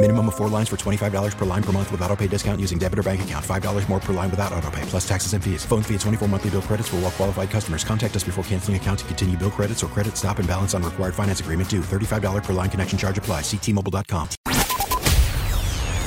Minimum of four lines for $25 per line per month with auto pay discount using debit or bank account. $5 more per line without auto pay, plus taxes and fees. Phone fee at 24 monthly bill credits for all well qualified customers. Contact us before canceling account to continue bill credits or credit stop and balance on required finance agreement due. $35 per line connection charge apply. Ctmobile.com.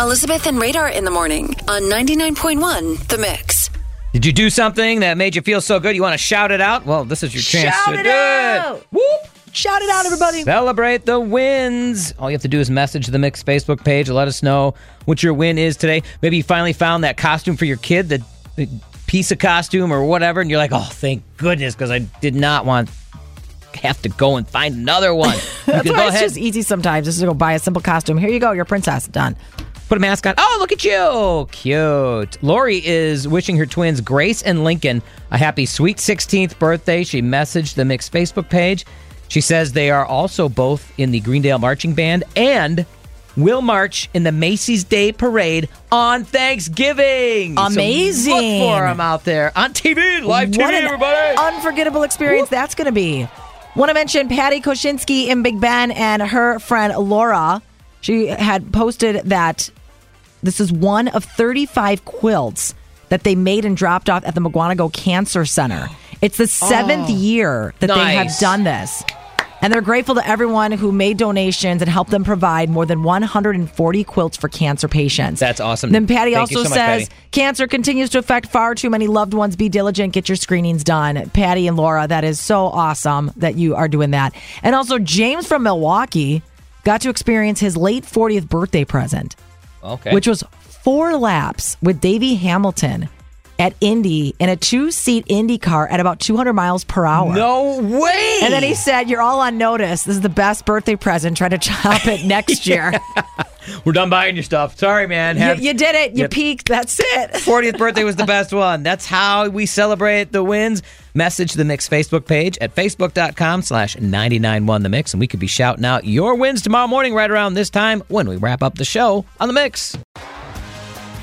Elizabeth and Radar in the morning on 99.1 The Mix. Did you do something that made you feel so good you want to shout it out? Well, this is your chance Shout to it do out! it. Whoop! Shout it out, everybody. Celebrate the wins. All you have to do is message the Mix Facebook page. Let us know what your win is today. Maybe you finally found that costume for your kid, the, the piece of costume or whatever, and you're like, oh, thank goodness, because I did not want have to go and find another one. That's why go it's just easy sometimes just to go buy a simple costume. Here you go, your princess. Done. put a mask on. Oh, look at you. Cute. Lori is wishing her twins, Grace and Lincoln, a happy sweet 16th birthday. She messaged the Mix Facebook page. She says they are also both in the Greendale Marching Band and will march in the Macy's Day Parade on Thanksgiving. So Amazing. look for them out there on TV, live TV, what an everybody. unforgettable experience that's going to be. Want to mention Patty Koshinsky in Big Bend and her friend Laura. She had posted that this is one of 35 quilts that they made and dropped off at the Mukwonago Cancer Center. It's the seventh oh. year that they have done this. And they're grateful to everyone who made donations and helped them provide more than 140 quilts for cancer patients. That's awesome. Then Patty Thank also so much, says Patty. cancer continues to affect far too many loved ones. Be diligent, get your screenings done. Patty and Laura, that is so awesome that you are doing that. And also, James from Milwaukee got to experience his late 40th birthday present, Okay. which was four laps with Davey Hamilton at Indy in a two seat Indy car at about 200 miles per hour. no way. And then he said, You're all on notice. This is the best birthday present. Try to chop it next year. We're done buying your stuff. Sorry, man. you, you did it. You Yep. peaked. That's it. 40th birthday was the best one. That's how we celebrate the wins. Message the Mix Facebook page at facebook.com slash 991 The Mix, and we could be shouting out your wins tomorrow morning right around this time when we wrap up the show on The Mix.